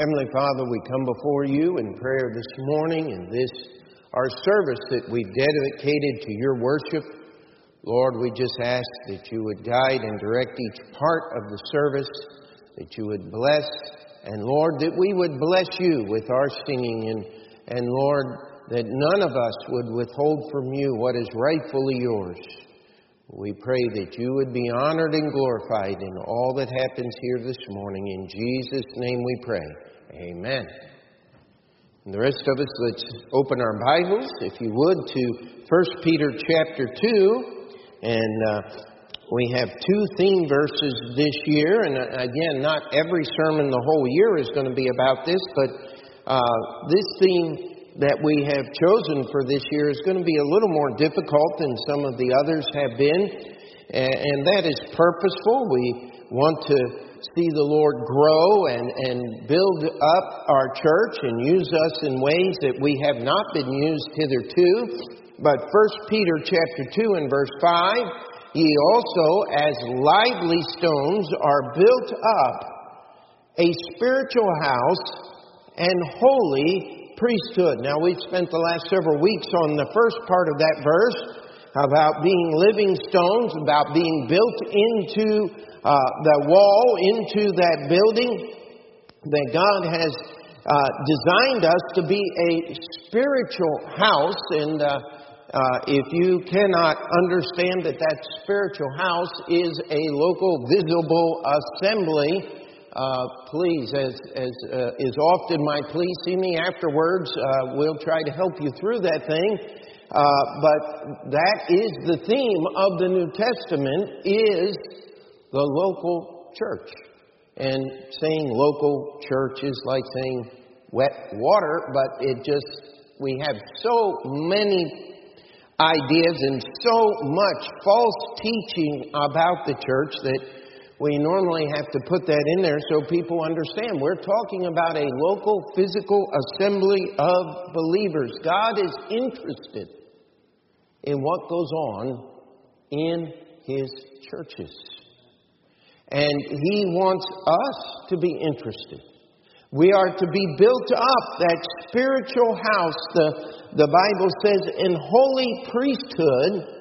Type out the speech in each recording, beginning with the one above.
Heavenly Father, we come before you in prayer this morning in this our service that we've dedicated to your worship. Lord, we just ask that you would guide and direct each part of the service, that you would bless, and Lord, that we would bless you with our singing, and, and Lord, that none of us would withhold from you what is rightfully yours. We pray that you would be honored and glorified in all that happens here this morning. In Jesus' name we pray. Amen. And the rest of us, let's open our Bibles, if you would, to 1 Peter chapter 2. And uh, we have two theme verses this year. And uh, again, not every sermon the whole year is going to be about this, but uh, this theme that we have chosen for this year is going to be a little more difficult than some of the others have been. And that is purposeful. We want to see the Lord grow and, and build up our church and use us in ways that we have not been used hitherto. But 1 Peter chapter 2 and verse 5, ye also as lively stones are built up a spiritual house and holy priesthood. Now we've spent the last several weeks on the first part of that verse about being living stones, about being built into uh, the wall into that building, that God has uh, designed us to be a spiritual house. And uh, uh, if you cannot understand that that spiritual house is a local visible assembly, uh, please, as, as uh, is often my plea, see me afterwards. Uh, we'll try to help you through that thing. but that is the theme of the New Testament is the local church. And saying local church is like saying wet water, but it just, we have so many ideas and so much false teaching about the church that we normally have to put that in there so people understand. We're talking about a local physical assembly of believers. God is interested in what goes on in His churches. And He wants us to be interested. We are to be built up, that spiritual house, the, the Bible says, in holy priesthood.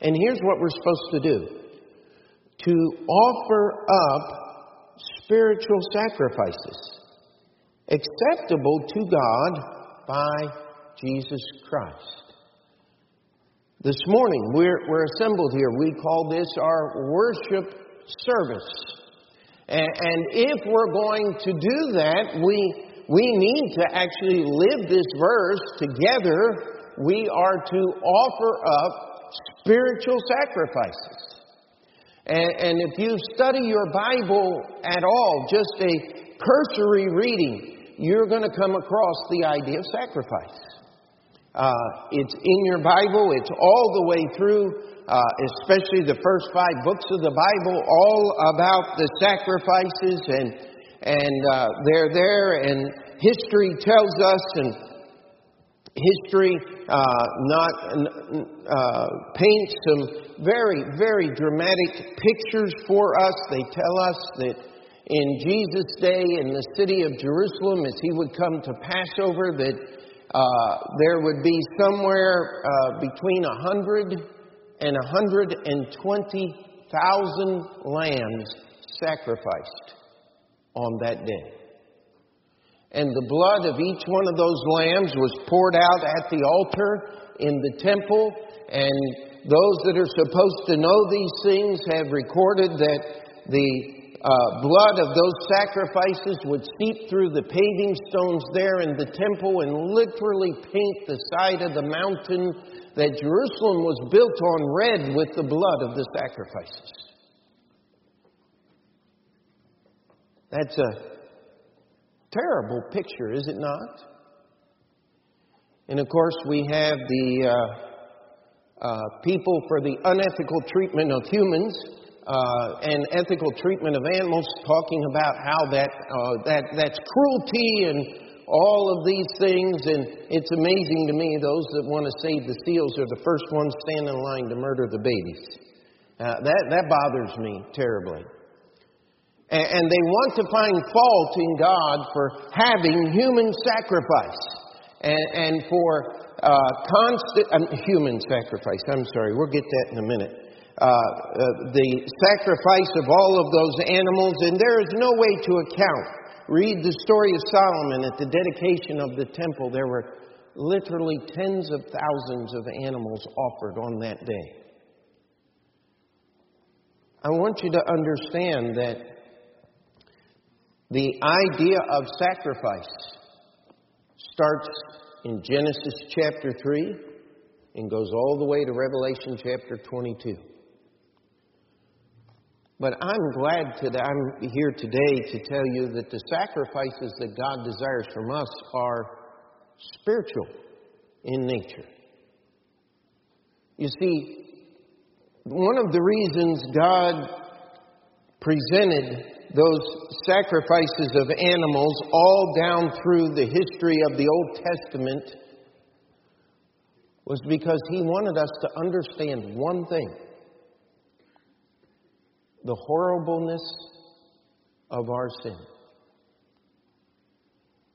And here's what we're supposed to do to offer up spiritual sacrifices acceptable to God by Jesus Christ. This morning, we're, we're assembled here. We call this our worship service. And, and if we're going to do that, we, we need to actually live this verse together. We are to offer up spiritual sacrifices. And, and if you study your Bible at all, just a cursory reading, you're going to come across the idea of sacrifice. Uh, it's in your Bible. It's all the way through, uh, especially the first five books of the Bible, all about the sacrifices, and and uh, they're there. And history tells us, and history uh, not uh, paints some very very dramatic pictures for us. They tell us that. In Jesus' day, in the city of Jerusalem, as he would come to Passover, that uh, there would be somewhere uh, between a hundred and a hundred and twenty thousand lambs sacrificed on that day. And the blood of each one of those lambs was poured out at the altar in the temple. And those that are supposed to know these things have recorded that the uh, blood of those sacrifices would seep through the paving stones there in the temple and literally paint the side of the mountain that Jerusalem was built on red with the blood of the sacrifices. That's a terrible picture, is it not? And of course, we have the uh, uh, people for the unethical treatment of humans uh, and ethical treatment of animals, talking about how that, uh, that that's cruelty and all of these things. And it's amazing to me, those that want to save the seals are the first ones standing in line to murder the babies. Uh, that, that bothers me terribly. And they want to find fault in God for having human sacrifice and, and for uh, constant um, human sacrifice. I'm sorry, we'll get that in a minute. Uh, uh, the sacrifice of all of those animals, and there is no way to account. Read the story of Solomon at the dedication of the temple. There were literally tens of thousands of animals offered on that day. I want you to understand that the idea of sacrifice starts in Genesis chapter 3 and goes all the way to Revelation chapter 22. But I'm glad that I'm here today to tell you that the sacrifices that God desires from us are spiritual in nature. You see, one of the reasons God presented those sacrifices of animals all down through the history of the Old Testament was because He wanted us to understand one thing the horribleness of our sin.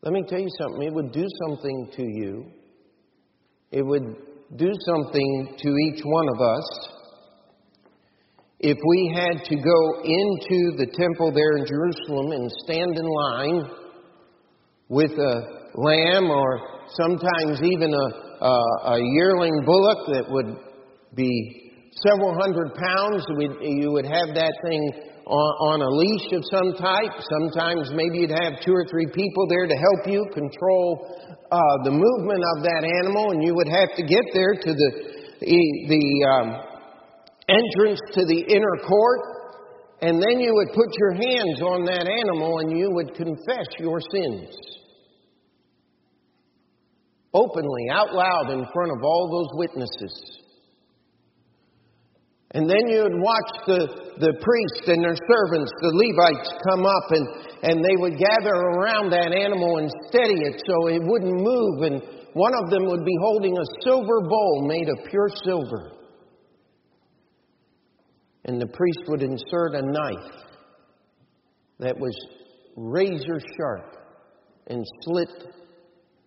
Let me tell you something. It would do something to you. It would do something to each one of us if we had to go into the temple there in Jerusalem and stand in line with a lamb or sometimes even a, a, a yearling bullock that would be several hundred pounds, you would have that thing on, on a leash of some type. Sometimes maybe you'd have two or three people there to help you control uh, the movement of that animal, and you would have to get there to the the um, entrance to the inner court, and then you would put your hands on that animal and you would confess your sins openly, out loud, in front of all those witnesses. And then you would watch the, the priests and their servants, the Levites, come up and, and they would gather around that animal and steady it so it wouldn't move. And one of them would be holding a silver bowl made of pure silver. And the priest would insert a knife that was razor sharp and slit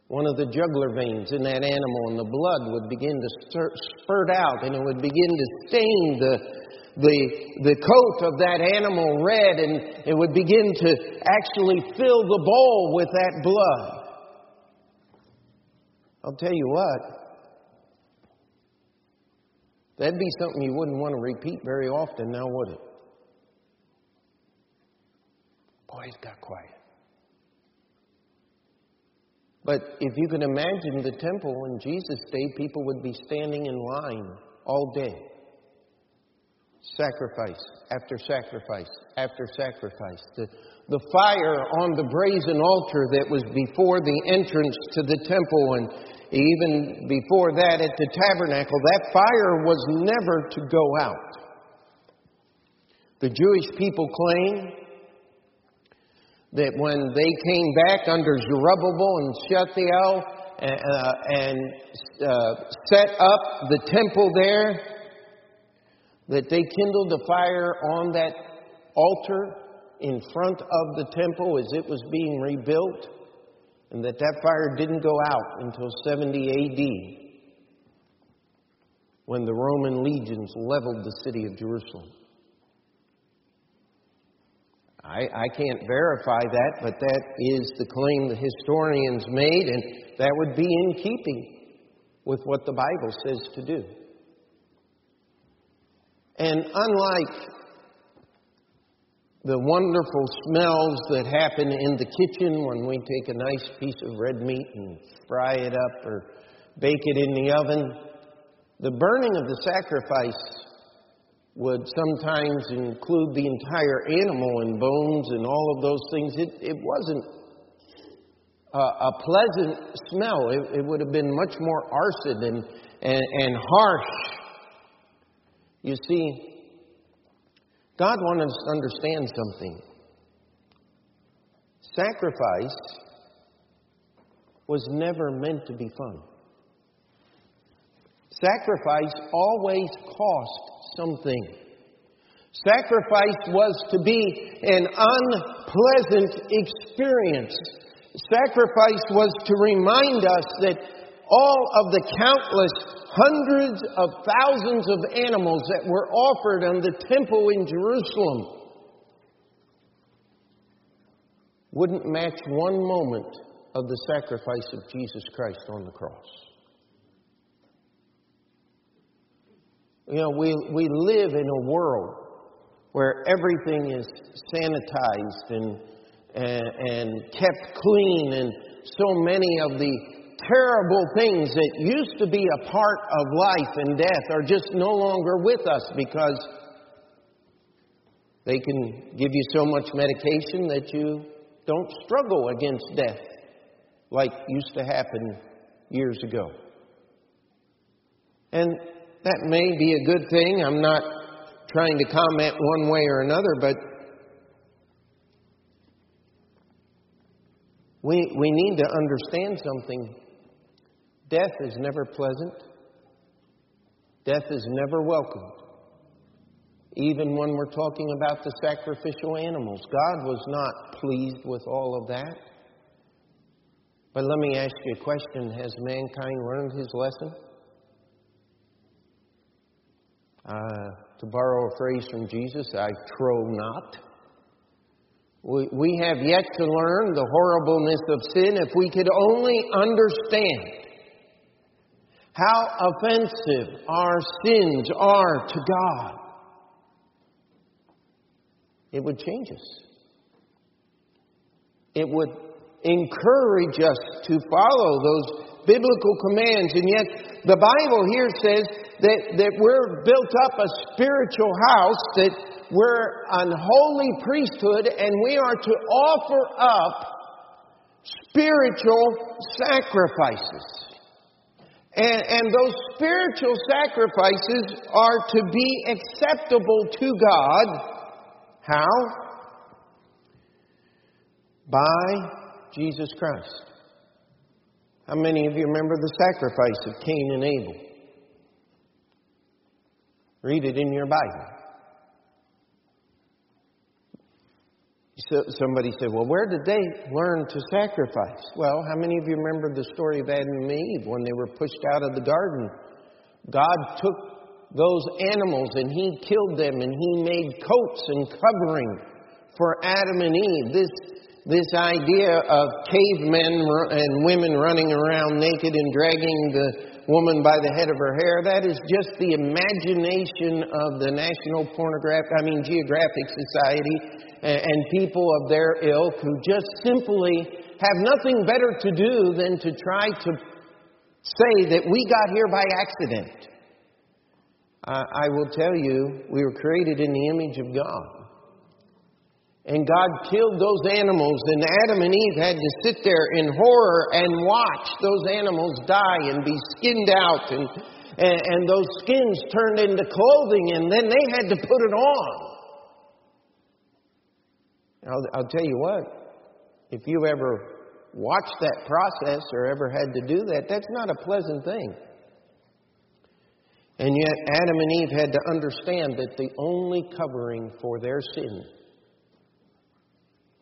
one of the jugular veins in that animal, and the blood would begin to spurt out, and it would begin to stain the, the, the coat of that animal red, and it would begin to actually fill the bowl with that blood. I'll tell you what, that'd be something you wouldn't want to repeat very often now, would it? Boy, it got quiet. But if you can imagine the temple in Jesus' day, people would be standing in line all day. Sacrifice after sacrifice after sacrifice. The, the fire on the brazen altar that was before the entrance to the temple and even before that at the tabernacle, that fire was never to go out. The Jewish people claim that when they came back under Zerubbabel and Shealtiel uh, and uh, set up the temple there, that they kindled a fire on that altar in front of the temple as it was being rebuilt, and that that fire didn't go out until 70 AD when the Roman legions leveled the city of Jerusalem. I, I can't verify that, but that is the claim the historians made, and that would be in keeping with what the Bible says to do. And unlike the wonderful smells that happen in the kitchen when we take a nice piece of red meat and fry it up or bake it in the oven, the burning of the sacrifice would sometimes include the entire animal and bones and all of those things. It, it wasn't a, a pleasant smell. It, it, would have been much more acid and, and, and harsh. You see, God wanted us to understand something. Sacrifice was never meant to be fun. Sacrifice always cost something. Sacrifice was to be an unpleasant experience. Sacrifice was to remind us that all of the countless hundreds of thousands of animals that were offered on the temple in Jerusalem wouldn't match one moment of the sacrifice of Jesus Christ on the cross. You know, we, we live in a world where everything is sanitized and, and, and kept clean, and so many of the terrible things that used to be a part of life and death are just no longer with us because they can give you so much medication that you don't struggle against death like used to happen years ago. And that may be a good thing. I'm not trying to comment one way or another, but we, we need to understand something. Death is never pleasant, death is never welcomed. Even when we're talking about the sacrificial animals, God was not pleased with all of that. But let me ask you a question Has mankind learned his lesson? Uh, to borrow a phrase from Jesus, I trow not. We, we have yet to learn the horribleness of sin if we could only understand how offensive our sins are to God. It would change us. It would encourage us to follow those biblical commands. And yet, the Bible here says that, that we're built up a spiritual house, that we're an holy priesthood, and we are to offer up spiritual sacrifices. And, and those spiritual sacrifices are to be acceptable to God. How? By Jesus Christ. How many of you remember the sacrifice of Cain and Abel? Read it in your Bible. So somebody said, Well, where did they learn to sacrifice? Well, how many of you remember the story of Adam and Eve when they were pushed out of the garden? God took those animals and He killed them and He made coats and covering for Adam and Eve. This this idea of cavemen and women running around naked and dragging the woman by the head of her hair, that is just the imagination of the National Pornographic, I mean, Geographic Society and people of their ilk who just simply have nothing better to do than to try to say that we got here by accident. I will tell you, we were created in the image of God. And God killed those animals, and Adam and Eve had to sit there in horror and watch those animals die and be skinned out, and, and, and those skins turned into clothing, and then they had to put it on. I'll, I'll tell you what, if you ever watched that process or ever had to do that, that's not a pleasant thing. And yet, Adam and Eve had to understand that the only covering for their sin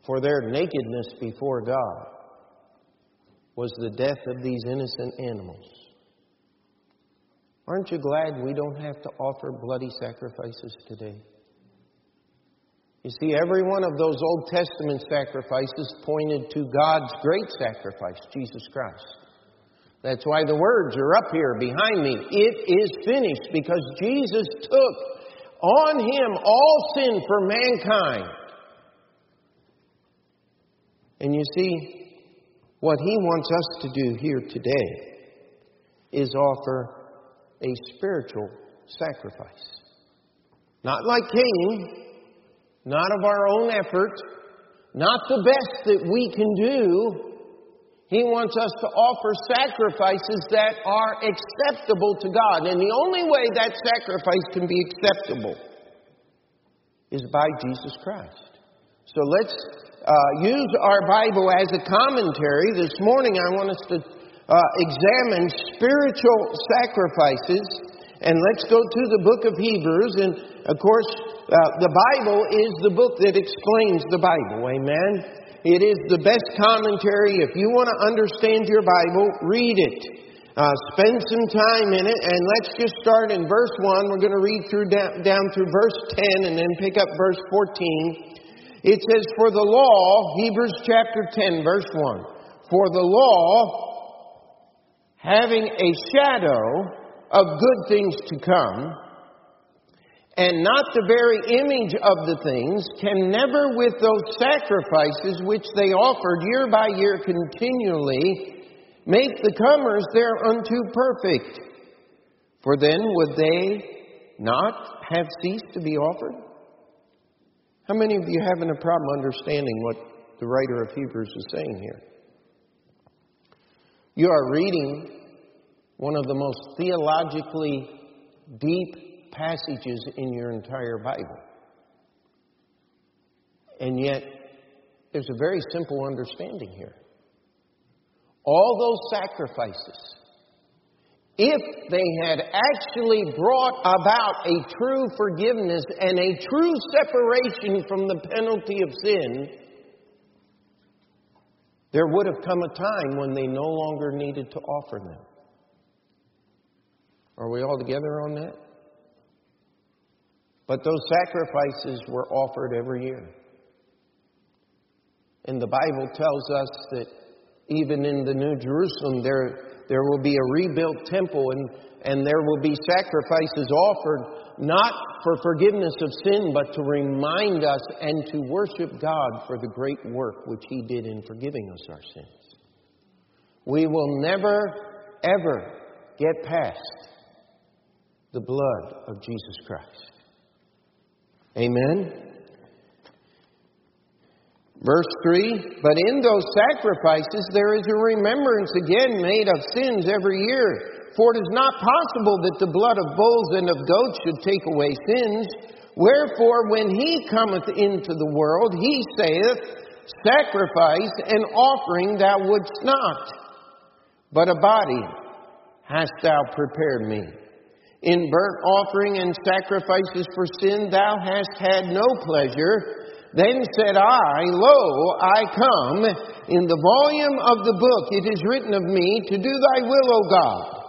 for their nakedness before God was the death of these innocent animals. Aren't you glad we don't have to offer bloody sacrifices today? You see, every one of those Old Testament sacrifices pointed to God's great sacrifice, Jesus Christ. That's why the words are up here behind me. It is finished because Jesus took on him all sin for mankind. And you see, what he wants us to do here today is offer a spiritual sacrifice. Not like Cain, not of our own effort, not the best that we can do. He wants us to offer sacrifices that are acceptable to God. And the only way that sacrifice can be acceptable is by Jesus Christ. So let's uh, use our Bible as a commentary. This morning, I want us to uh, examine spiritual sacrifices. And let's go to the book of Hebrews. And of course, uh, the Bible is the book that explains the Bible. Amen. It is the best commentary. If you want to understand your Bible, read it. Uh, spend some time in it, and let's just start in verse 1. We're going to read through down, down through verse 10 and then pick up verse 14. It says, For the law, Hebrews chapter 10, verse 1. For the law, having a shadow of good things to come, and not the very image of the things, can never with those sacrifices which they offered year by year continually Make the comers thereunto perfect. For then would they not have ceased to be offered? How many of you having a problem understanding what the writer of Hebrews is saying here? You are reading one of the most theologically deep passages in your entire Bible. And yet, there's a very simple understanding here all those sacrifices, if they had actually brought about a true forgiveness and a true separation from the penalty of sin, there would have come a time when they no longer needed to offer them. Are we all together on that? But those sacrifices were offered every year. And the Bible tells us that even in the New Jerusalem, there, there will be a rebuilt temple and, and there will be sacrifices offered, not for forgiveness of sin, but to remind us and to worship God for the great work which He did in forgiving us our sins. We will never, ever get past the blood of Jesus Christ. Amen. Verse 3 But in those sacrifices there is a remembrance again made of sins every year. For it is not possible that the blood of bulls and of goats should take away sins. Wherefore, when he cometh into the world, he saith, Sacrifice and offering thou wouldst not, but a body hast thou prepared me. In burnt offering and sacrifices for sin thou hast had no pleasure. Then said I, Lo, I come. In the volume of the book it is written of me to do thy will, O God.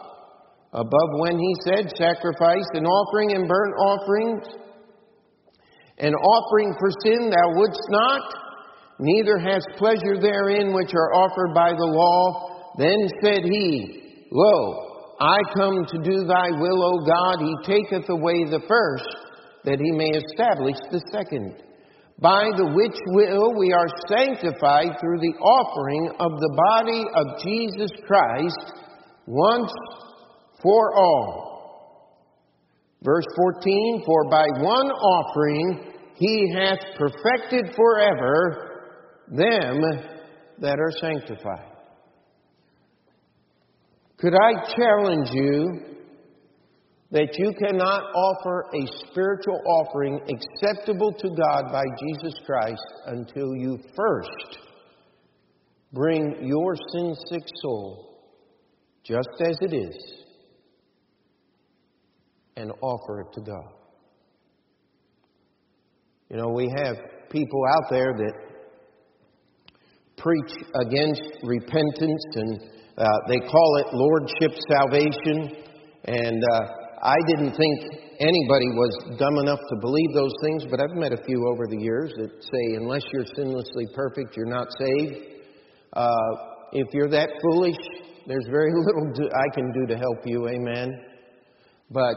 Above when he said, Sacrifice and offering and burnt offerings, and offering for sin thou wouldst not, neither hast pleasure therein which are offered by the law. Then said he, Lo, I come to do thy will, O God. He taketh away the first, that he may establish the second by the which will we are sanctified through the offering of the body of Jesus Christ once for all. Verse 14, for by one offering he hath perfected forever them that are sanctified. Could I challenge you that you cannot offer a spiritual offering acceptable to God by Jesus Christ until you first bring your sin sick soul, just as it is, and offer it to God. You know, we have people out there that preach against repentance and uh, they call it lordship salvation. And uh, I didn't think anybody was dumb enough to believe those things, but I've met a few over the years that say, unless you're sinlessly perfect, you're not saved. Uh, if you're that foolish, there's very little I can do to help you, amen. But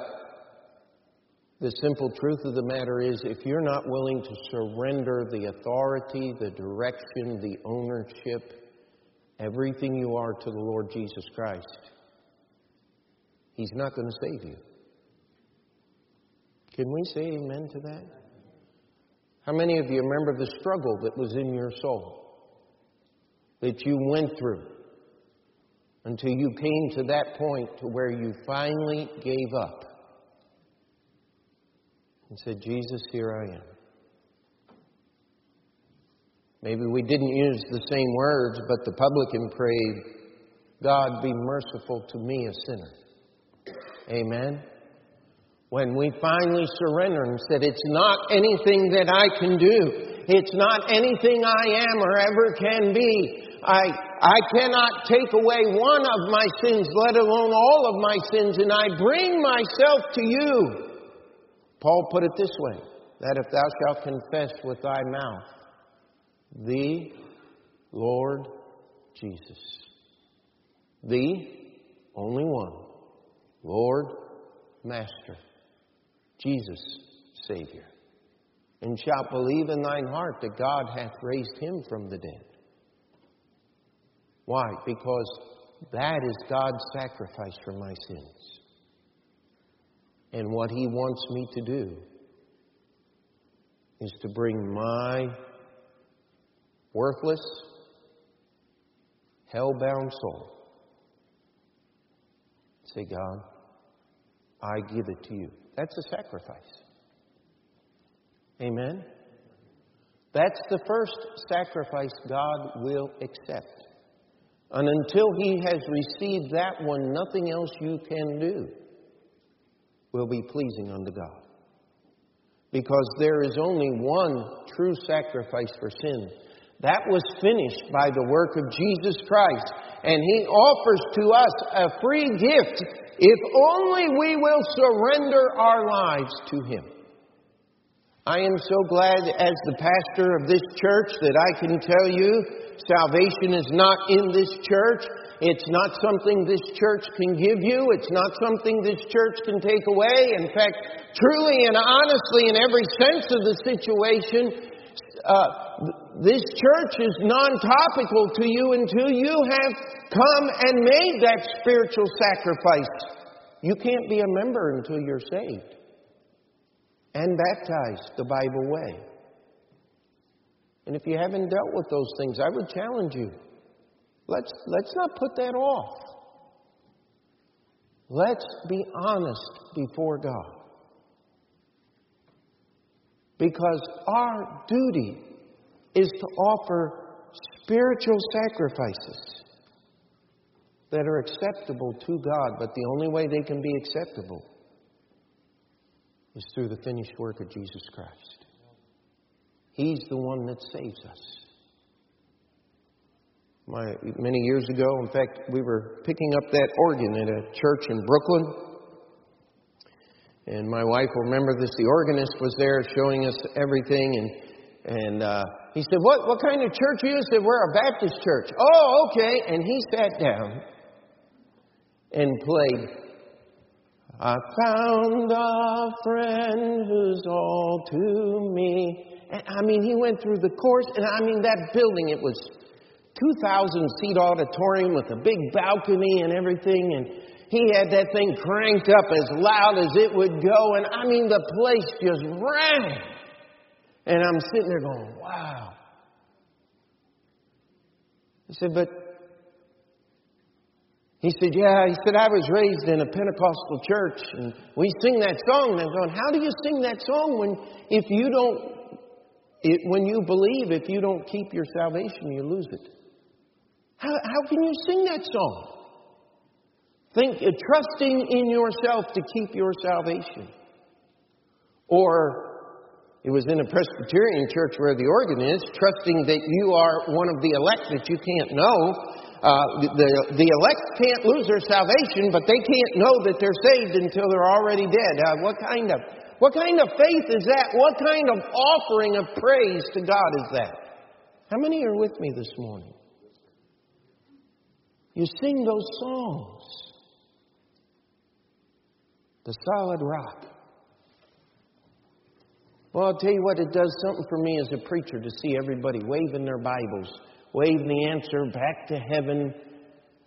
the simple truth of the matter is, if you're not willing to surrender the authority, the direction, the ownership, everything you are to the Lord Jesus Christ, He's not going to save you. Can we say amen to that? How many of you remember the struggle that was in your soul that you went through until you came to that point to where you finally gave up and said, Jesus, here I am. Maybe we didn't use the same words, but the publican prayed, God, be merciful to me, a sinner. Amen. When we finally surrender and said, It's not anything that I can do. It's not anything I am or ever can be. I, I cannot take away one of my sins, let alone all of my sins, and I bring myself to you. Paul put it this way that if thou shalt confess with thy mouth the Lord Jesus, the only one, Lord, Master, Jesus, Savior, and shalt believe in thine heart that God hath raised him from the dead. Why? Because that is God's sacrifice for my sins. And what He wants me to do is to bring my worthless, hell bound soul. Say, God, I give it to you. That's a sacrifice. Amen? That's the first sacrifice God will accept. And until he has received that one, nothing else you can do will be pleasing unto God. Because there is only one true sacrifice for sin. That was finished by the work of Jesus Christ. And He offers to us a free gift if only we will surrender our lives to Him. I am so glad as the pastor of this church that I can tell you salvation is not in this church. It's not something this church can give you. It's not something this church can take away. In fact, truly and honestly, in every sense of the situation, uh, this church is non topical to you until you have come and made that spiritual sacrifice. You can't be a member until you're saved and baptized the Bible way. And if you haven't dealt with those things, I would challenge you. Let's, let's not put that off. Let's be honest before God. Because our duty is to offer spiritual sacrifices that are acceptable to God, but the only way they can be acceptable is through the finished work of Jesus Christ. He's the one that saves us. My, many years ago, in fact, we were picking up that organ at a church in Brooklyn. And my wife will remember this. The organist was there showing us everything. And, and uh, he said, what, what kind of church are you? I said, We're a Baptist church. Oh, okay. And he sat down and played I found a friend who's all to me. And, I mean, he went through the course, and I mean, that building, it was 2,000 seat auditorium with a big balcony and everything, and he had that thing cranked up as loud as it would go, and I mean, the place just rang. And I'm sitting there going, wow. I said, but he said, Yeah. He said, I was raised in a Pentecostal church and we sing that song. And I'm going, How do you sing that song when if you don't, it, when you believe, if you don't keep your salvation, you lose it? How, how can you sing that song? Think, trusting in yourself to keep your salvation. Or it was in a Presbyterian church where the organ is, trusting that you are one of the elect that you can't know uh, the, the elect can't lose their salvation, but they can't know that they're saved until they're already dead. Uh, what kind of what kind of faith is that? What kind of offering of praise to God is that? How many are with me this morning? You sing those songs. The solid rock. Well, I'll tell you what, it does something for me as a preacher to see everybody waving their Bibles waving the answer back to heaven.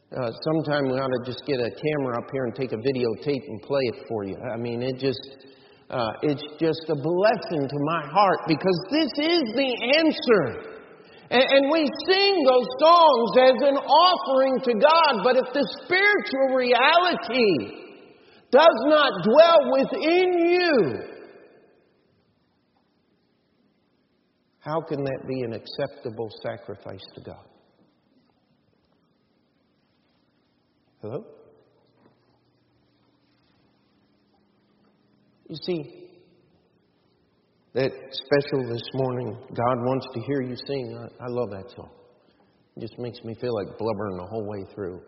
Uh, sometime we ought to just get a camera up here and take a videotape and play it for you. I mean, it just, uh, it's just a blessing to my heart because this is the answer. And, and we sing those songs as an offering to God, but if the spiritual reality does not dwell within you, How can that be an acceptable sacrifice to God? Hello? You see, that special this morning, God wants to hear you sing. I, I love that song. It just makes me feel like blubbering the whole way through.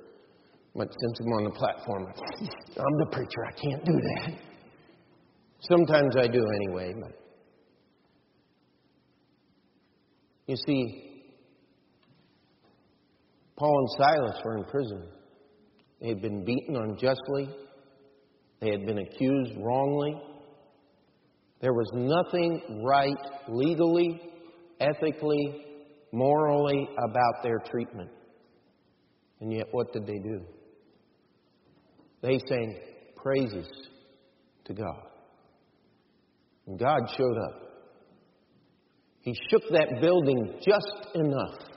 But since I'm on the platform, I'm the preacher. I can't do that. Sometimes I do anyway, but you see, Paul and Silas were in prison. They had been beaten unjustly. They had been accused wrongly. There was nothing right legally, ethically, morally about their treatment. And yet, what did they do? They sang praises to God. And God showed up. He shook that building just enough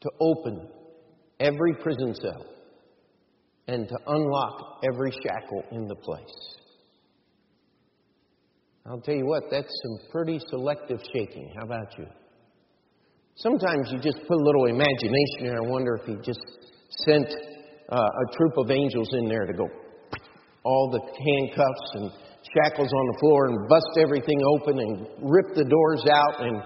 to open every prison cell and to unlock every shackle in the place. I'll tell you what, that's some pretty selective shaking. How about you? Sometimes you just put a little imagination there. I wonder if he just sent uh, a troop of angels in there to go all the handcuffs and shackles on the floor and bust everything open and rip the doors out. And,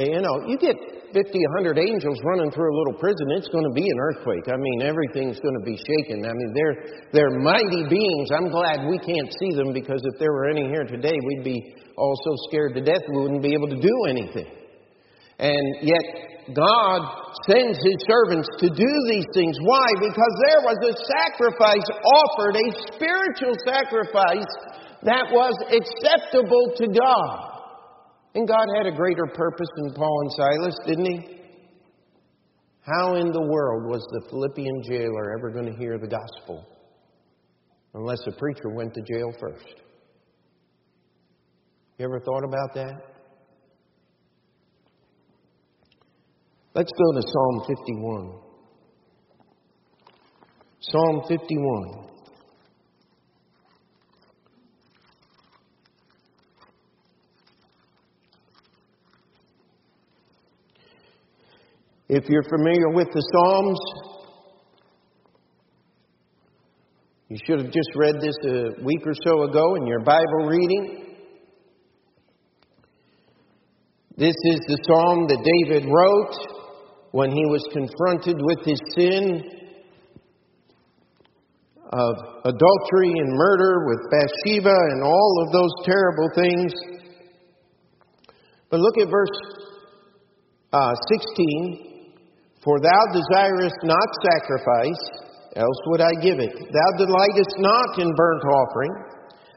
you know, you get 50, 100 angels running through a little prison, it's going to be an earthquake. I mean, everything's going to be shaken. I mean, they're, they're mighty beings. I'm glad we can't see them because if there were any here today, we'd be all so scared to death we wouldn't be able to do anything. And yet, God sends His servants to do these things. Why? Because there was a sacrifice offered, a spiritual sacrifice that was acceptable to God. And God had a greater purpose than Paul and Silas, didn't He? How in the world was the Philippian jailer ever going to hear the gospel unless a preacher went to jail first? You ever thought about that? Let's go to Psalm 51. Psalm 51. If you're familiar with the Psalms, you should have just read this a week or so ago in your Bible reading. This is the psalm that David wrote when he was confronted with his sin of adultery and murder with Bathsheba and all of those terrible things. But look at verse uh, 16. For thou desirest not sacrifice, else would I give it. Thou delightest not in burnt offering.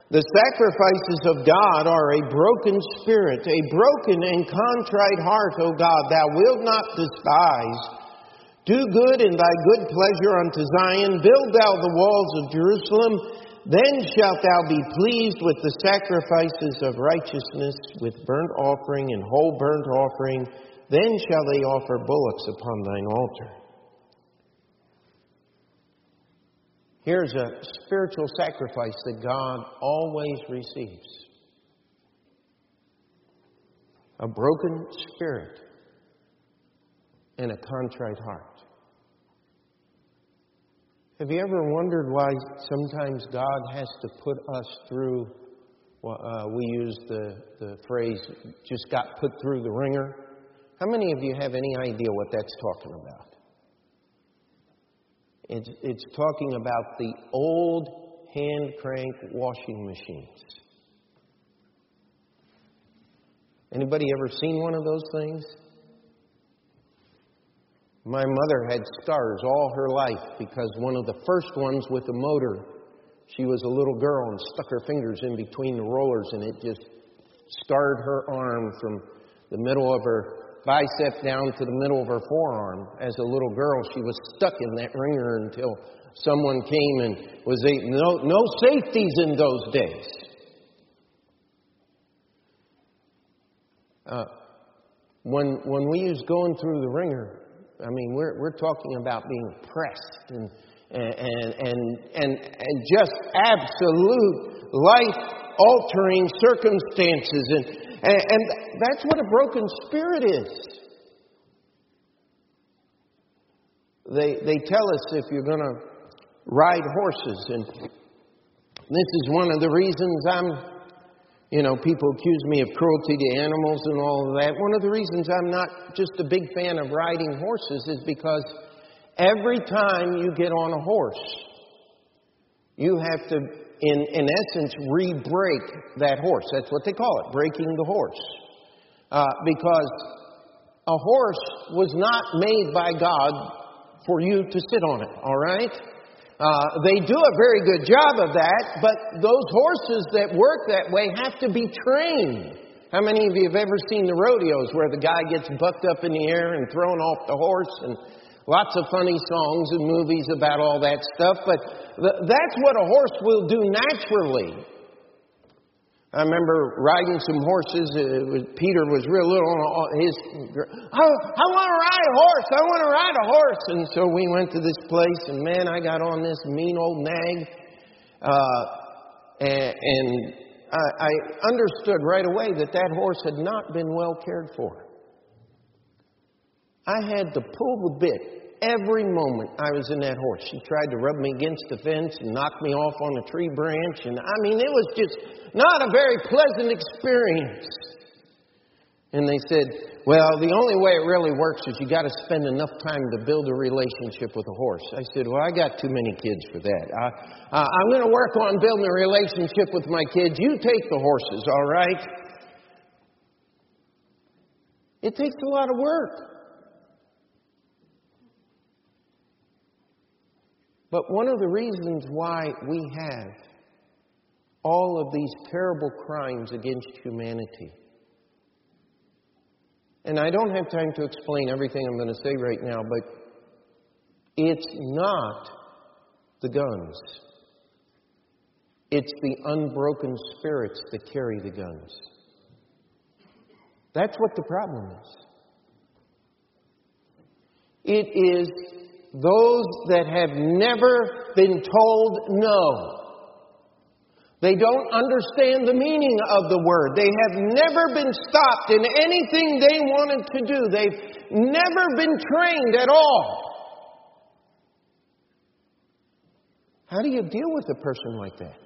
The sacrifices of God are a broken spirit, a broken and contrite heart, O God, thou wilt not despise. Do good in thy good pleasure unto Zion. Build thou the walls of Jerusalem. Then shalt thou be pleased with the sacrifices of righteousness, with burnt offering and whole burnt offering. Then shall they offer bullocks upon thine altar. Here's a spiritual sacrifice that God always receives a broken spirit and a contrite heart. Have you ever wondered why sometimes God has to put us through, uh, we use the, the phrase, just got put through the wringer? How many of you have any idea what that's talking about? It's, it's talking about the old hand crank washing machines. Anybody ever seen one of those things? My mother had scars all her life because one of the first ones with a motor, she was a little girl and stuck her fingers in between the rollers and it just scarred her arm from the middle of her bicep down to the middle of her forearm. As a little girl, she was stuck in that wringer until someone came and was no, no safeties in those days. Uh, when, when we use going through the wringer, I mean, we're, we're talking about being pressed and, and, and, and, and just absolute life altering circumstances. And, and, and that's what a broken spirit is. They, they tell us if you're going to ride horses, and this is one of the reasons I'm You know, people accuse me of cruelty to animals and all of that. One of the reasons I'm not just a big fan of riding horses is because every time you get on a horse, you have to, in, in essence, re break that horse. That's what they call it, breaking the horse. Uh, because a horse was not made by God for you to sit on it, all right? Uh, they do a very good job of that, but those horses that work that way have to be trained. How many of you have ever seen the rodeos where the guy gets bucked up in the air and thrown off the horse and lots of funny songs and movies about all that stuff, but that's what a horse will do naturally. I remember riding some horses. Was, Peter was real little. His, I, I want to ride a horse. I want to ride a horse. And so we went to this place, and man, I got on this mean old nag, uh, and, and I, I understood right away that that horse had not been well cared for. I had to pull the bit every moment I was in that horse. She tried to rub me against the fence and knock me off on a tree branch. And I mean, it was just not a very pleasant experience. And they said, well, the only way it really works is you got to spend enough time to build a relationship with a horse. I said, well, I got too many kids for that. I, uh, I'm going to work on building a relationship with my kids. You take the horses, all right? It takes a lot of work. But one of the reasons why we have all of these terrible crimes against humanity, and I don't have time to explain everything I'm going to say right now, but it's not the guns. It's the unbroken spirits that carry the guns. That's what the problem is. It is those that have never been told no. They don't understand the meaning of the word. They have never been stopped in anything they wanted to do. They've never been trained at all. How do you deal with a person like that?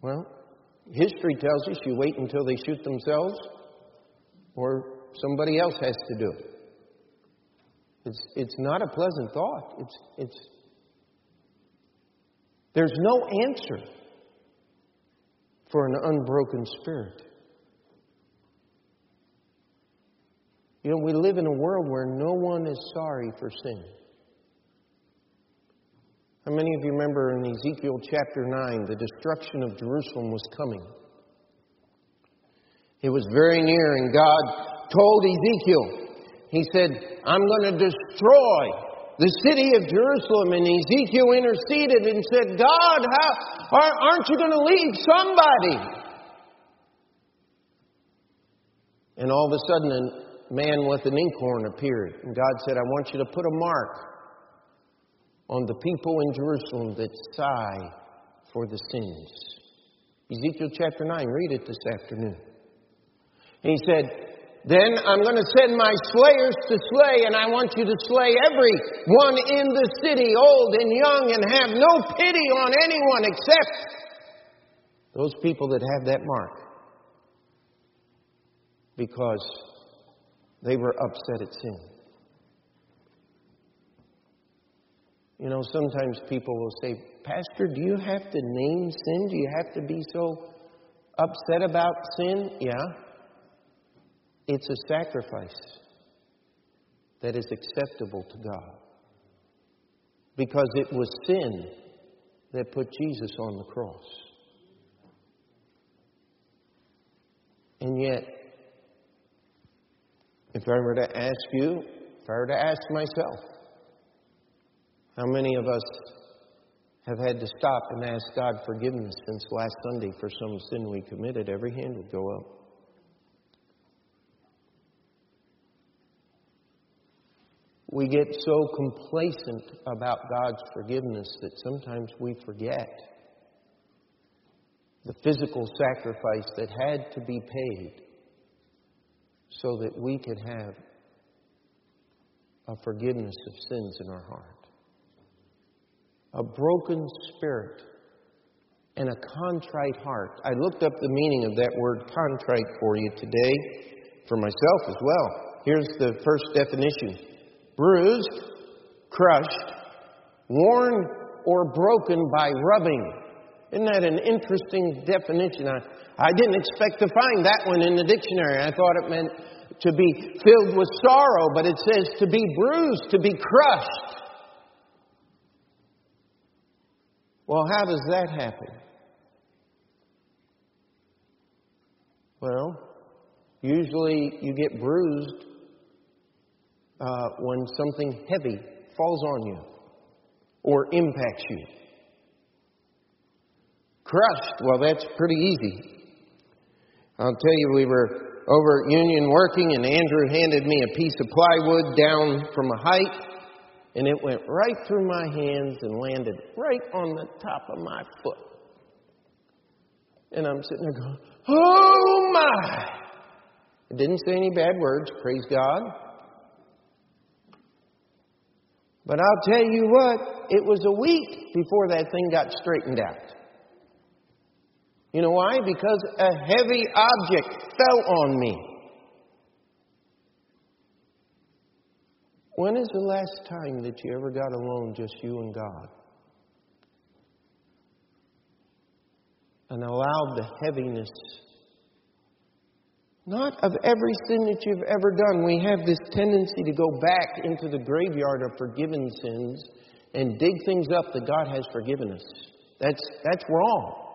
Well, history tells us you wait until they shoot themselves or somebody else has to do it. It's, it's not a pleasant thought. It's, it's, there's no answer for an unbroken spirit. You know, we live in a world where no one is sorry for sin. How many of you remember in Ezekiel chapter 9, the destruction of Jerusalem was coming? It was very near, and God told Ezekiel, He said, I'm going to destroy the city of Jerusalem. And Ezekiel interceded and said, God, how, aren't you going to leave somebody? And all of a sudden, a man with an inkhorn appeared. And God said, I want you to put a mark on the people in Jerusalem that sigh for the sins. Ezekiel chapter 9, read it this afternoon. He said, Then I'm going to send my slayers to slay, and I want you to slay everyone in the city, old and young, and have no pity on anyone except those people that have that mark. Because they were upset at sin. You know, sometimes people will say, Pastor, do you have to name sin? Do you have to be so upset about sin? Yeah. It's a sacrifice that is acceptable to God. Because it was sin that put Jesus on the cross. And yet, if I were to ask you, if I were to ask myself, how many of us have had to stop and ask God forgiveness since last Sunday for some sin we committed? Every hand would go up. We get so complacent about God's forgiveness that sometimes we forget the physical sacrifice that had to be paid so that we could have a forgiveness of sins in our heart, a broken spirit and a contrite heart. I looked up the meaning of that word contrite for you today, for myself as well. Here's the first definition bruised, crushed, worn, or broken by rubbing. Isn't that an interesting definition? I, I didn't expect to find that one in the dictionary. I thought it meant to be filled with sorrow, but it says to be bruised, to be crushed. Well, how does that happen? Well, usually you get bruised uh, when something heavy falls on you or impacts you. Crushed, well, that's pretty easy. I'll tell you, we were over at Union working, and Andrew handed me a piece of plywood down from a height, and it went right through my hands and landed right on the top of my foot. And I'm sitting there going, Oh my! Didn't say any bad words, praise God. But I'll tell you what, it was a week before that thing got straightened out. You know why? Because a heavy object fell on me. When is the last time that you ever got alone, just you and God? And allowed the heaviness, not of every sin that you've ever done. We have this tendency to go back into the graveyard of forgiven sins and dig things up that God has forgiven us. That's, that's wrong.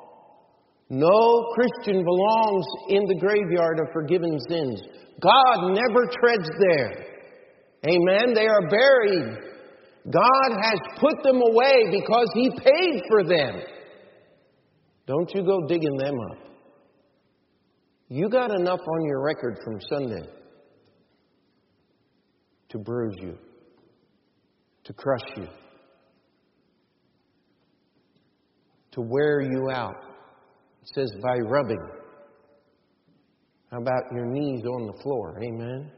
No Christian belongs in the graveyard of forgiven sins. God never treads there. Amen. They are buried. God has put them away because He paid for them. Don't you go digging them up. You got enough on your record from Sunday to bruise you, to crush you, to wear you out. It says by rubbing. How about your knees on the floor? Amen.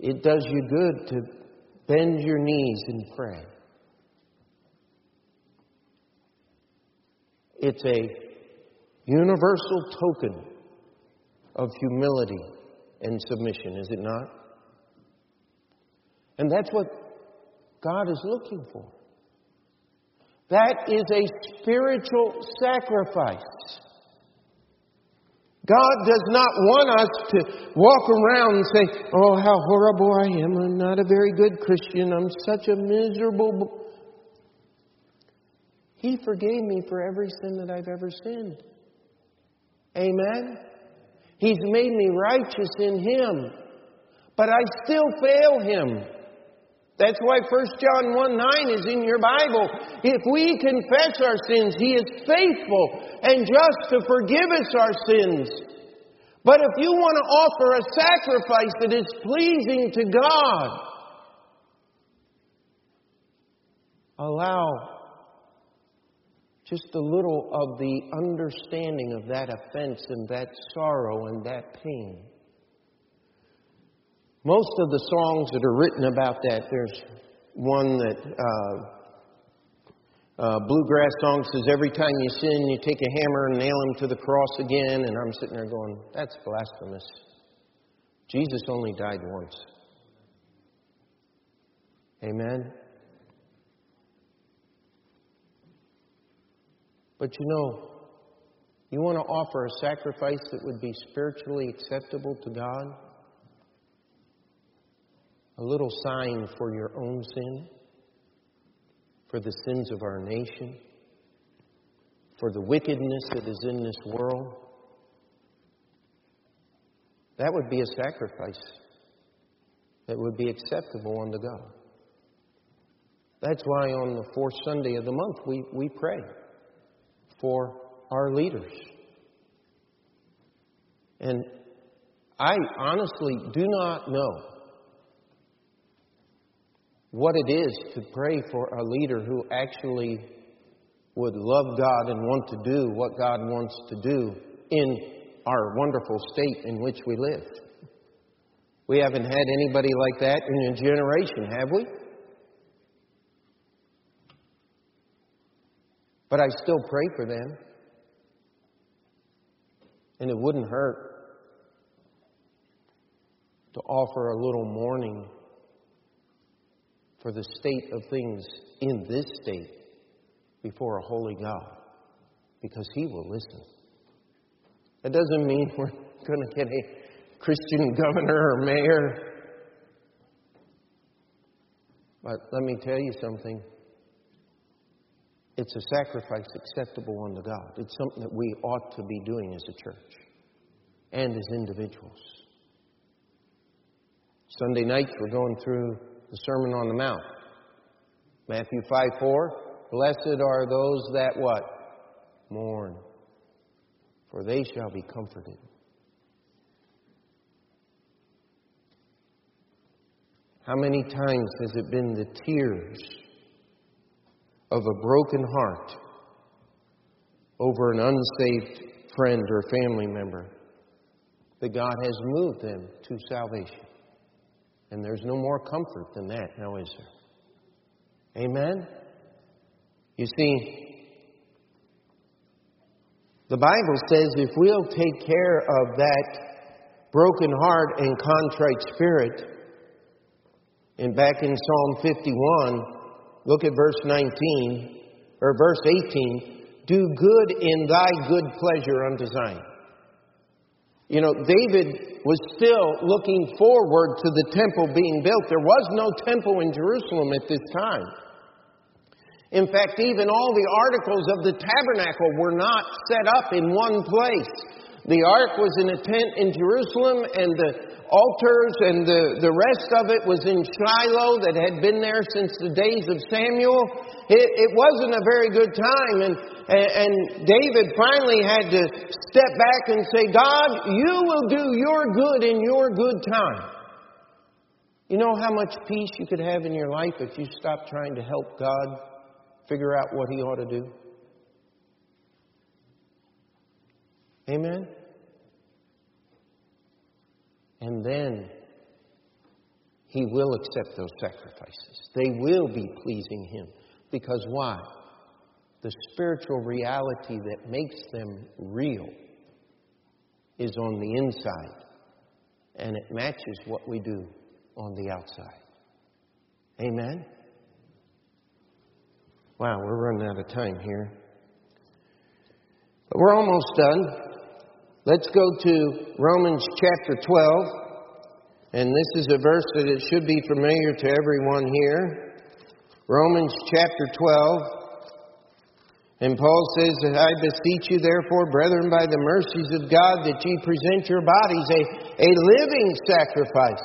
It does you good to bend your knees and pray. It's a universal token of humility and submission, is it not? And that's what God is looking for. That is a spiritual sacrifice. God does not want us to walk around and say, Oh, how horrible I am. I'm not a very good Christian. I'm such a miserable. He forgave me for every sin that I've ever sinned. Amen? He's made me righteous in Him. But I still fail Him. That's why 1 John 1 9 is in your Bible. If we confess our sins, He is faithful and just to forgive us our sins. But if you want to offer a sacrifice that is pleasing to God, allow just a little of the understanding of that offense and that sorrow and that pain. Most of the songs that are written about that, there's one that uh, uh, bluegrass song says, Every time you sin, you take a hammer and nail him to the cross again. And I'm sitting there going, That's blasphemous. Jesus only died once. Amen. But you know, you want to offer a sacrifice that would be spiritually acceptable to God? a little sign for your own sin, for the sins of our nation, for the wickedness that is in this world. That would be a sacrifice that would be acceptable unto God. That's why on the fourth Sunday of the month we, we pray for our leaders. And I honestly do not know what it is to pray for a leader who actually would love God and want to do what God wants to do in our wonderful state in which we live. We haven't had anybody like that in a generation, have we? But I still pray for them. And it wouldn't hurt to offer a little mourning for the state of things in this state before a holy God because He will listen. That doesn't mean we're going to get a Christian governor or mayor. But let me tell you something. It's a sacrifice acceptable unto God. It's something that we ought to be doing as a church and as individuals. Sunday nights, we're going through the Sermon on the Mount. Matthew 5 4. Blessed are those that what? Mourn, for they shall be comforted. How many times has it been the tears of a broken heart over an unsaved friend or family member that God has moved them to salvation? And there's no more comfort than that, now is there? Amen? You see, the Bible says if we'll take care of that broken heart and contrite spirit, and back in Psalm 51, look at verse 19, or verse 18, do good in thy good pleasure unto Zion. You know, David was still looking forward to the temple being built. There was no temple in Jerusalem at this time. In fact, even all the articles of the tabernacle were not set up in one place. The ark was in a tent in Jerusalem, and the altars and the, the rest of it was in Shiloh that had been there since the days of Samuel. It, it wasn't a very good time, and, and David finally had to step back and say, God, you will do your good in your good time. You know how much peace you could have in your life if you stop trying to help God figure out what he ought to do? Amen? And then he will accept those sacrifices. They will be pleasing him. Because why? The spiritual reality that makes them real is on the inside, and it matches what we do on the outside. Amen? Wow, we're running out of time here. But we're almost done. Let's go to Romans chapter 12. And this is a verse that it should be familiar to everyone here. Romans chapter 12. And Paul says, I beseech you, therefore, brethren, by the mercies of God, that ye present your bodies a, a living sacrifice,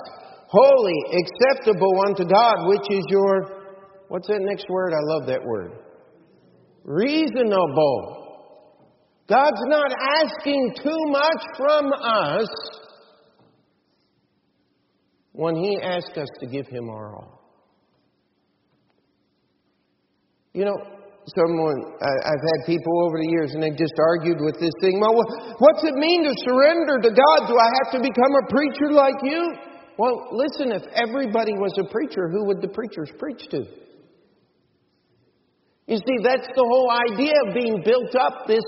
holy, acceptable unto God, which is your What's that next word? I love that word. Reasonable. God's not asking too much from us when He asks us to give Him our all. You know, someone, I, have had people over the years and they've just argued with this thing. Well, what's it mean to surrender to God? Do I have to become a preacher like you? Well, listen, if everybody was a preacher, who would the preachers preach to? You see, that's the whole idea of being built up. This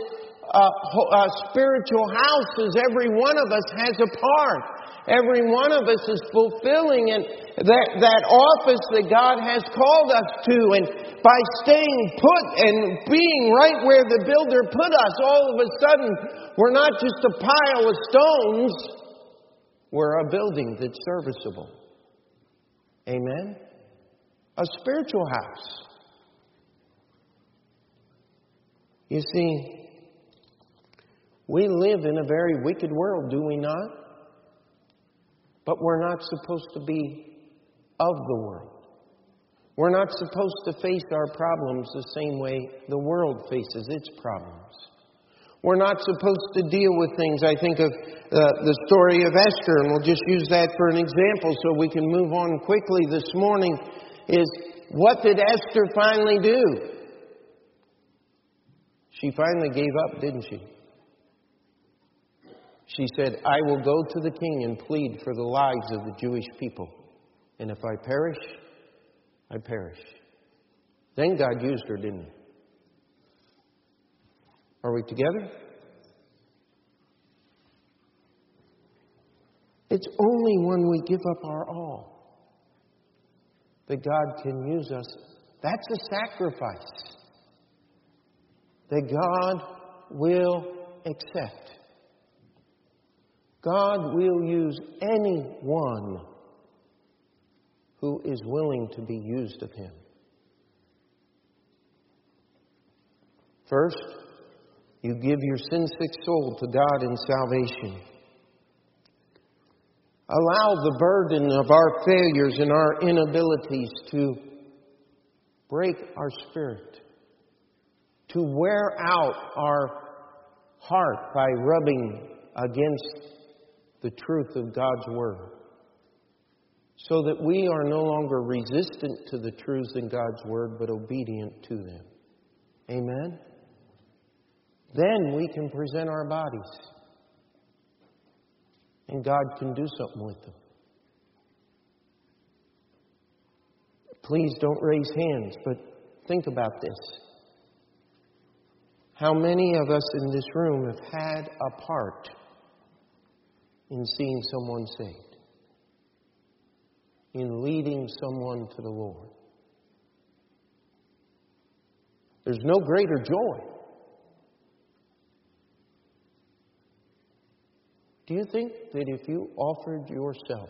uh, uh, spiritual house is every one of us has a part. Every one of us is fulfilling and that, that office that God has called us to. And by staying put and being right where the builder put us, all of a sudden, we're not just a pile of stones, we're a building that's serviceable. Amen? A spiritual house. You see, we live in a very wicked world, do we not? But we're not supposed to be of the world. We're not supposed to face our problems the same way the world faces its problems. We're not supposed to deal with things. I think of uh, the story of Esther, and we'll just use that for an example so we can move on quickly this morning. Is what did Esther finally do? She finally gave up, didn't she? She said, I will go to the king and plead for the lives of the Jewish people. And if I perish, I perish. Then God used her, didn't he? Are we together? It's only when we give up our all that God can use us. That's a sacrifice that God will accept. God will use anyone who is willing to be used of Him. First, you give your sin sick soul to God in salvation. Allow the burden of our failures and our inabilities to break our spirit, to wear out our heart by rubbing against the truth of God's Word, so that we are no longer resistant to the truths in God's Word, but obedient to them. Amen? Then we can present our bodies, and God can do something with them. Please don't raise hands, but think about this. How many of us in this room have had a part in seeing someone saved, in leading someone to the Lord? There's no greater joy. Do you think that if you offered yourself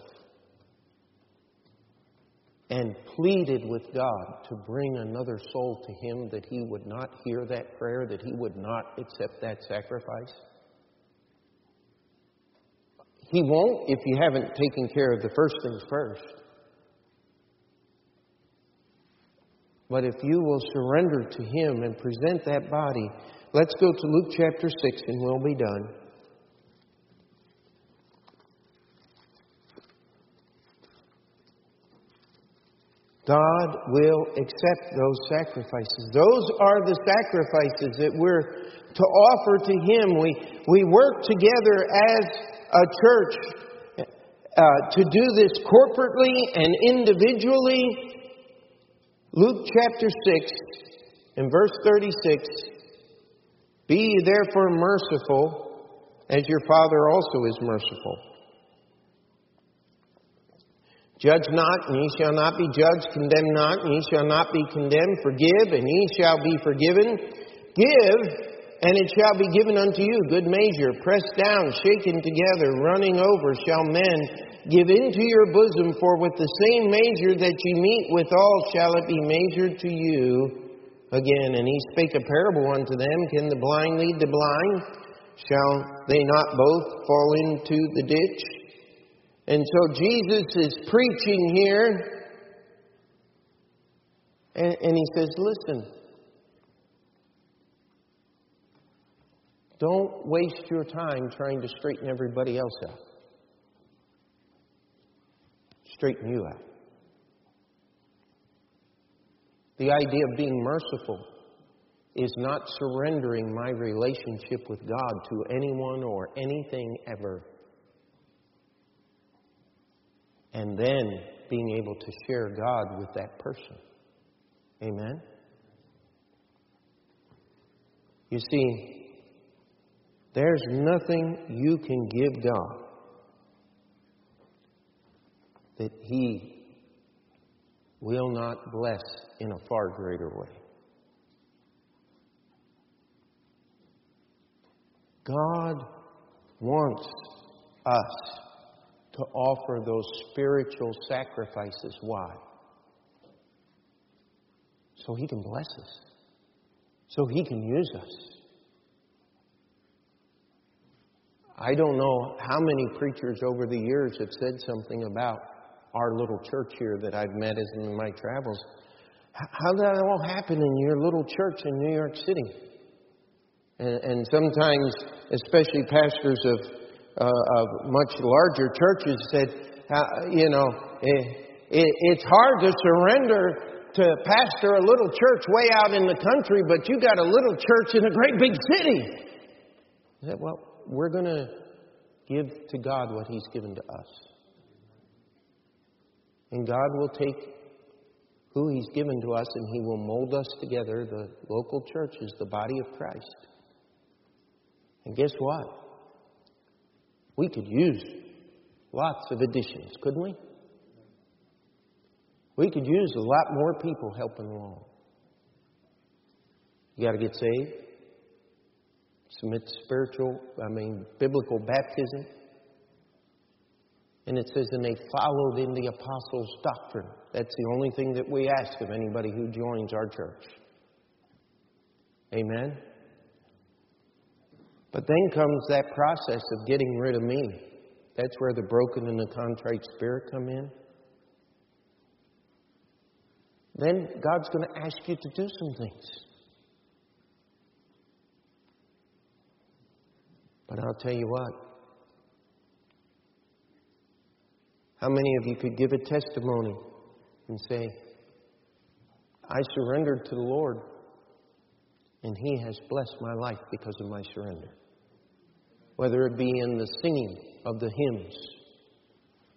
and pleaded with God to bring another soul to Him, that He would not hear that prayer, that He would not accept that sacrifice? He won't if you haven't taken care of the first things first. But if you will surrender to Him and present that body, let's go to Luke chapter 6 and we'll be done. God will accept those sacrifices. Those are the sacrifices that we're to offer to Him. We, we work together as a church uh, to do this corporately and individually. Luke chapter 6 and verse 36 Be ye therefore merciful, as your Father also is merciful. Judge not, and ye shall not be judged. Condemn not, and ye shall not be condemned. Forgive, and ye shall be forgiven. Give, and it shall be given unto you. Good measure, pressed down, shaken together, running over, shall men give into your bosom. For with the same measure that ye mete withal shall it be measured to you again. And he spake a parable unto them Can the blind lead the blind? Shall they not both fall into the ditch? And so Jesus is preaching here, and, and he says, Listen, don't waste your time trying to straighten everybody else out. Straighten you out. The idea of being merciful is not surrendering my relationship with God to anyone or anything ever and then being able to share God with that person. Amen? You see, there's nothing you can give God that He will not bless in a far greater way. God wants us to offer those spiritual sacrifices. Why? So He can bless us, so He can use us. I don't know how many preachers over the years have said something about our little church here that I've met as in my travels. How did that all happen in your little church in New York City? And, and sometimes, especially pastors of uh, of much larger churches said, uh, you know, it, it, it's hard to surrender to pastor a little church way out in the country, but you got a little church in a great big city. I said, well, we're going to give to God what He's given to us. And God will take who He's given to us and He will mold us together, the local church is the body of Christ. And guess what? We could use lots of additions, couldn't we? We could use a lot more people helping along. You got to get saved, submit spiritual, I mean, biblical baptism. And it says, and they followed in the apostles' doctrine. That's the only thing that we ask of anybody who joins our church. Amen? But then comes that process of getting rid of me. That's where the broken and the contrite spirit come in. Then God's going to ask you to do some things. But I'll tell you what. How many of you could give a testimony and say, I surrendered to the Lord and He has blessed my life because of my surrender? Whether it be in the singing of the hymns,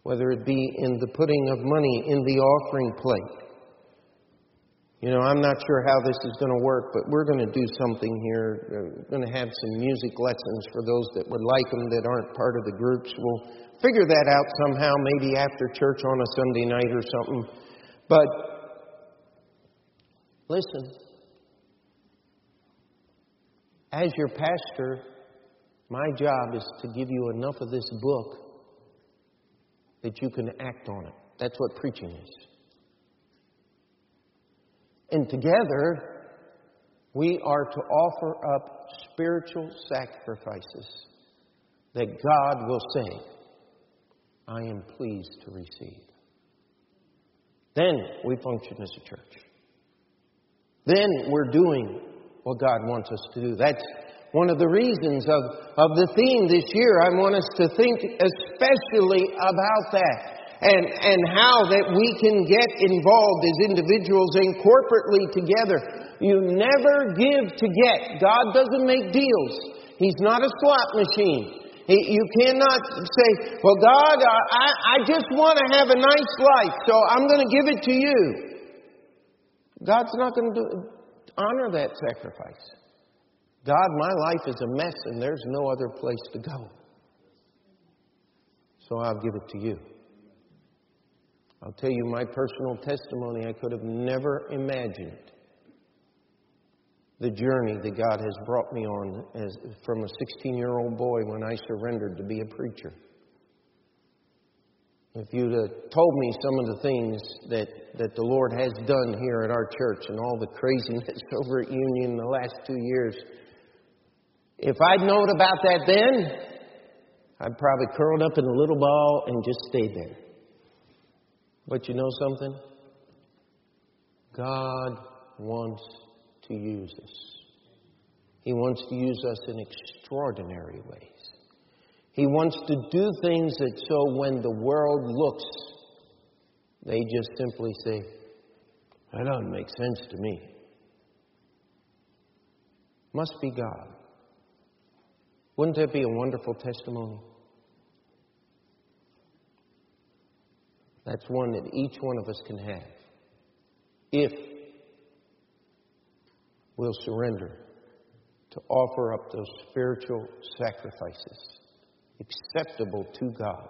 whether it be in the putting of money in the offering plate, you know, I'm not sure how this is going to work, but we're going to do something here. We're going to have some music lessons for those that would like them that aren't part of the groups. We'll figure that out somehow, maybe after church on a Sunday night or something. But listen, as your pastor, my job is to give you enough of this book that you can act on it. That's what preaching is. And together, we are to offer up spiritual sacrifices that God will say, I am pleased to receive. Then we function as a church. Then we're doing what God wants us to do. That's one of the reasons of, of the theme this year. I want us to think especially about that and, and how that we can get involved as individuals and corporately together. You never give to get. God doesn't make deals. He's not a slot machine. You cannot say, well, God, I, I just want to have a nice life, so I'm going to give it to you. God's not going to honor that sacrifice. God, my life is a mess and there's no other place to go. So I'll give it to you. I'll tell you my personal testimony. I could have never imagined the journey that God has brought me on as, from a 16 year old boy when I surrendered to be a preacher. If you'd have told me some of the things that, that the Lord has done here at our church and all the craziness over at Union in the last two years, if I'd known about that then, I'd probably curled up in a little ball and just stayed there. But you know something? God wants to use us. He wants to use us in extraordinary ways. He wants to do things that so when the world looks, they just simply say, That doesn't make sense to me. Must be God. Wouldn't that be a wonderful testimony? That's one that each one of us can have if we'll surrender to offer up those spiritual sacrifices acceptable to God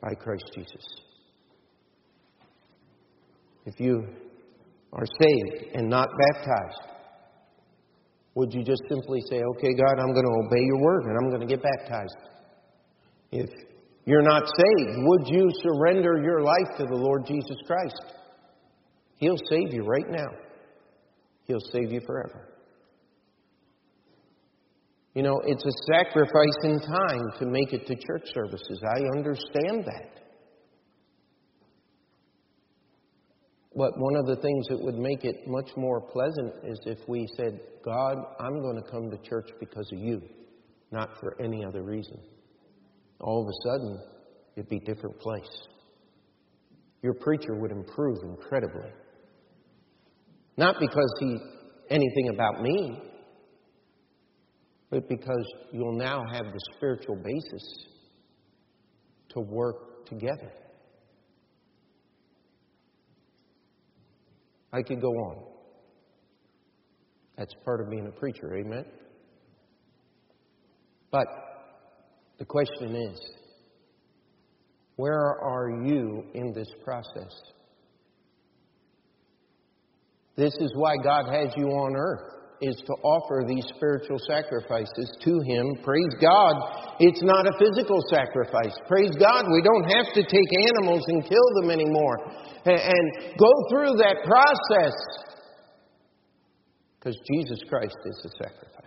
by Christ Jesus. If you are saved and not baptized, would you just simply say, okay, God, I'm going to obey your word and I'm going to get baptized? If you're not saved, would you surrender your life to the Lord Jesus Christ? He'll save you right now. He'll save you forever. You know, it's a sacrifice in time to make it to church services. I understand that. But one of the things that would make it much more pleasant is if we said, God, I'm going to come to church because of you, not for any other reason all of a sudden it'd be a different place. Your preacher would improve incredibly. Not because he anything about me, but because you'll now have the spiritual basis to work together. I could go on. That's part of being a preacher, amen? But the question is where are you in this process? This is why God has you on earth is to offer these spiritual sacrifices to Him. Praise God, it's not a physical sacrifice. Praise God, we don't have to take animals and kill them anymore and go through that process because Jesus Christ is the sacrifice.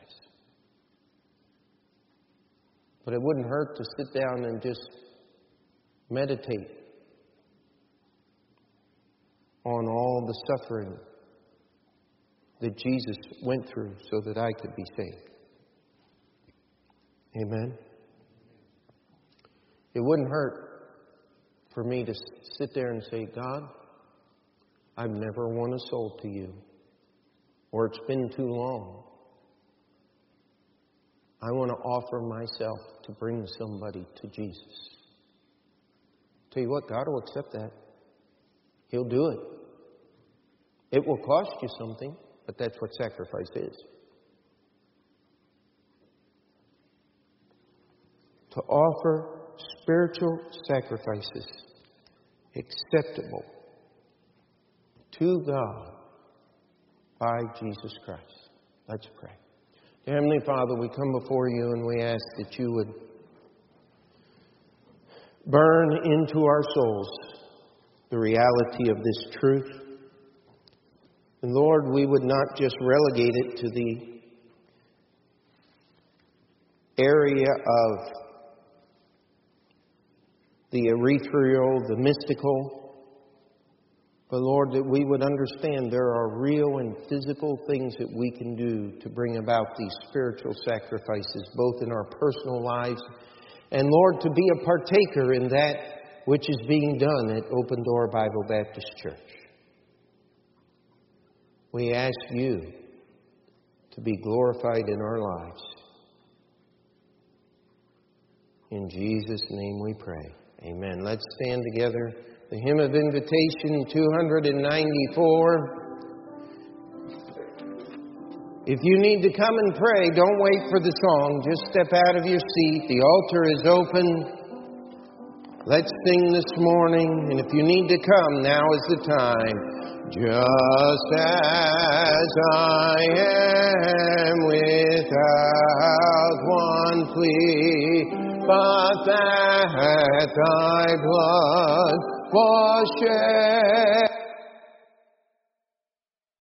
But it wouldn't hurt to sit down and just meditate on all the suffering that Jesus went through so that I could be saved. Amen. It wouldn't hurt for me to sit there and say, God, I've never won a soul to you, or it's been too long. I want to offer myself to bring somebody to Jesus. Tell you what, God will accept that. He'll do it. It will cost you something. But that's what sacrifice is. To offer spiritual sacrifices acceptable to God by Jesus Christ. Let's pray. Heavenly Father, we come before you and we ask that you would burn into our souls the reality of this truth. And Lord, we would not just relegate it to the area of the ethereal, the mystical, but Lord, that we would understand there are real and physical things that we can do to bring about these spiritual sacrifices, both in our personal lives and, Lord, to be a partaker in that which is being done at Open Door Bible Baptist Church. We ask you to be glorified in our lives. In Jesus' name we pray. Amen. Let's stand together. The hymn of invitation 294. If you need to come and pray, don't wait for the song. Just step out of your seat. The altar is open. Let's sing this morning. And if you need to come, now is the time. Just as I am without one plea, but that thy blood was shed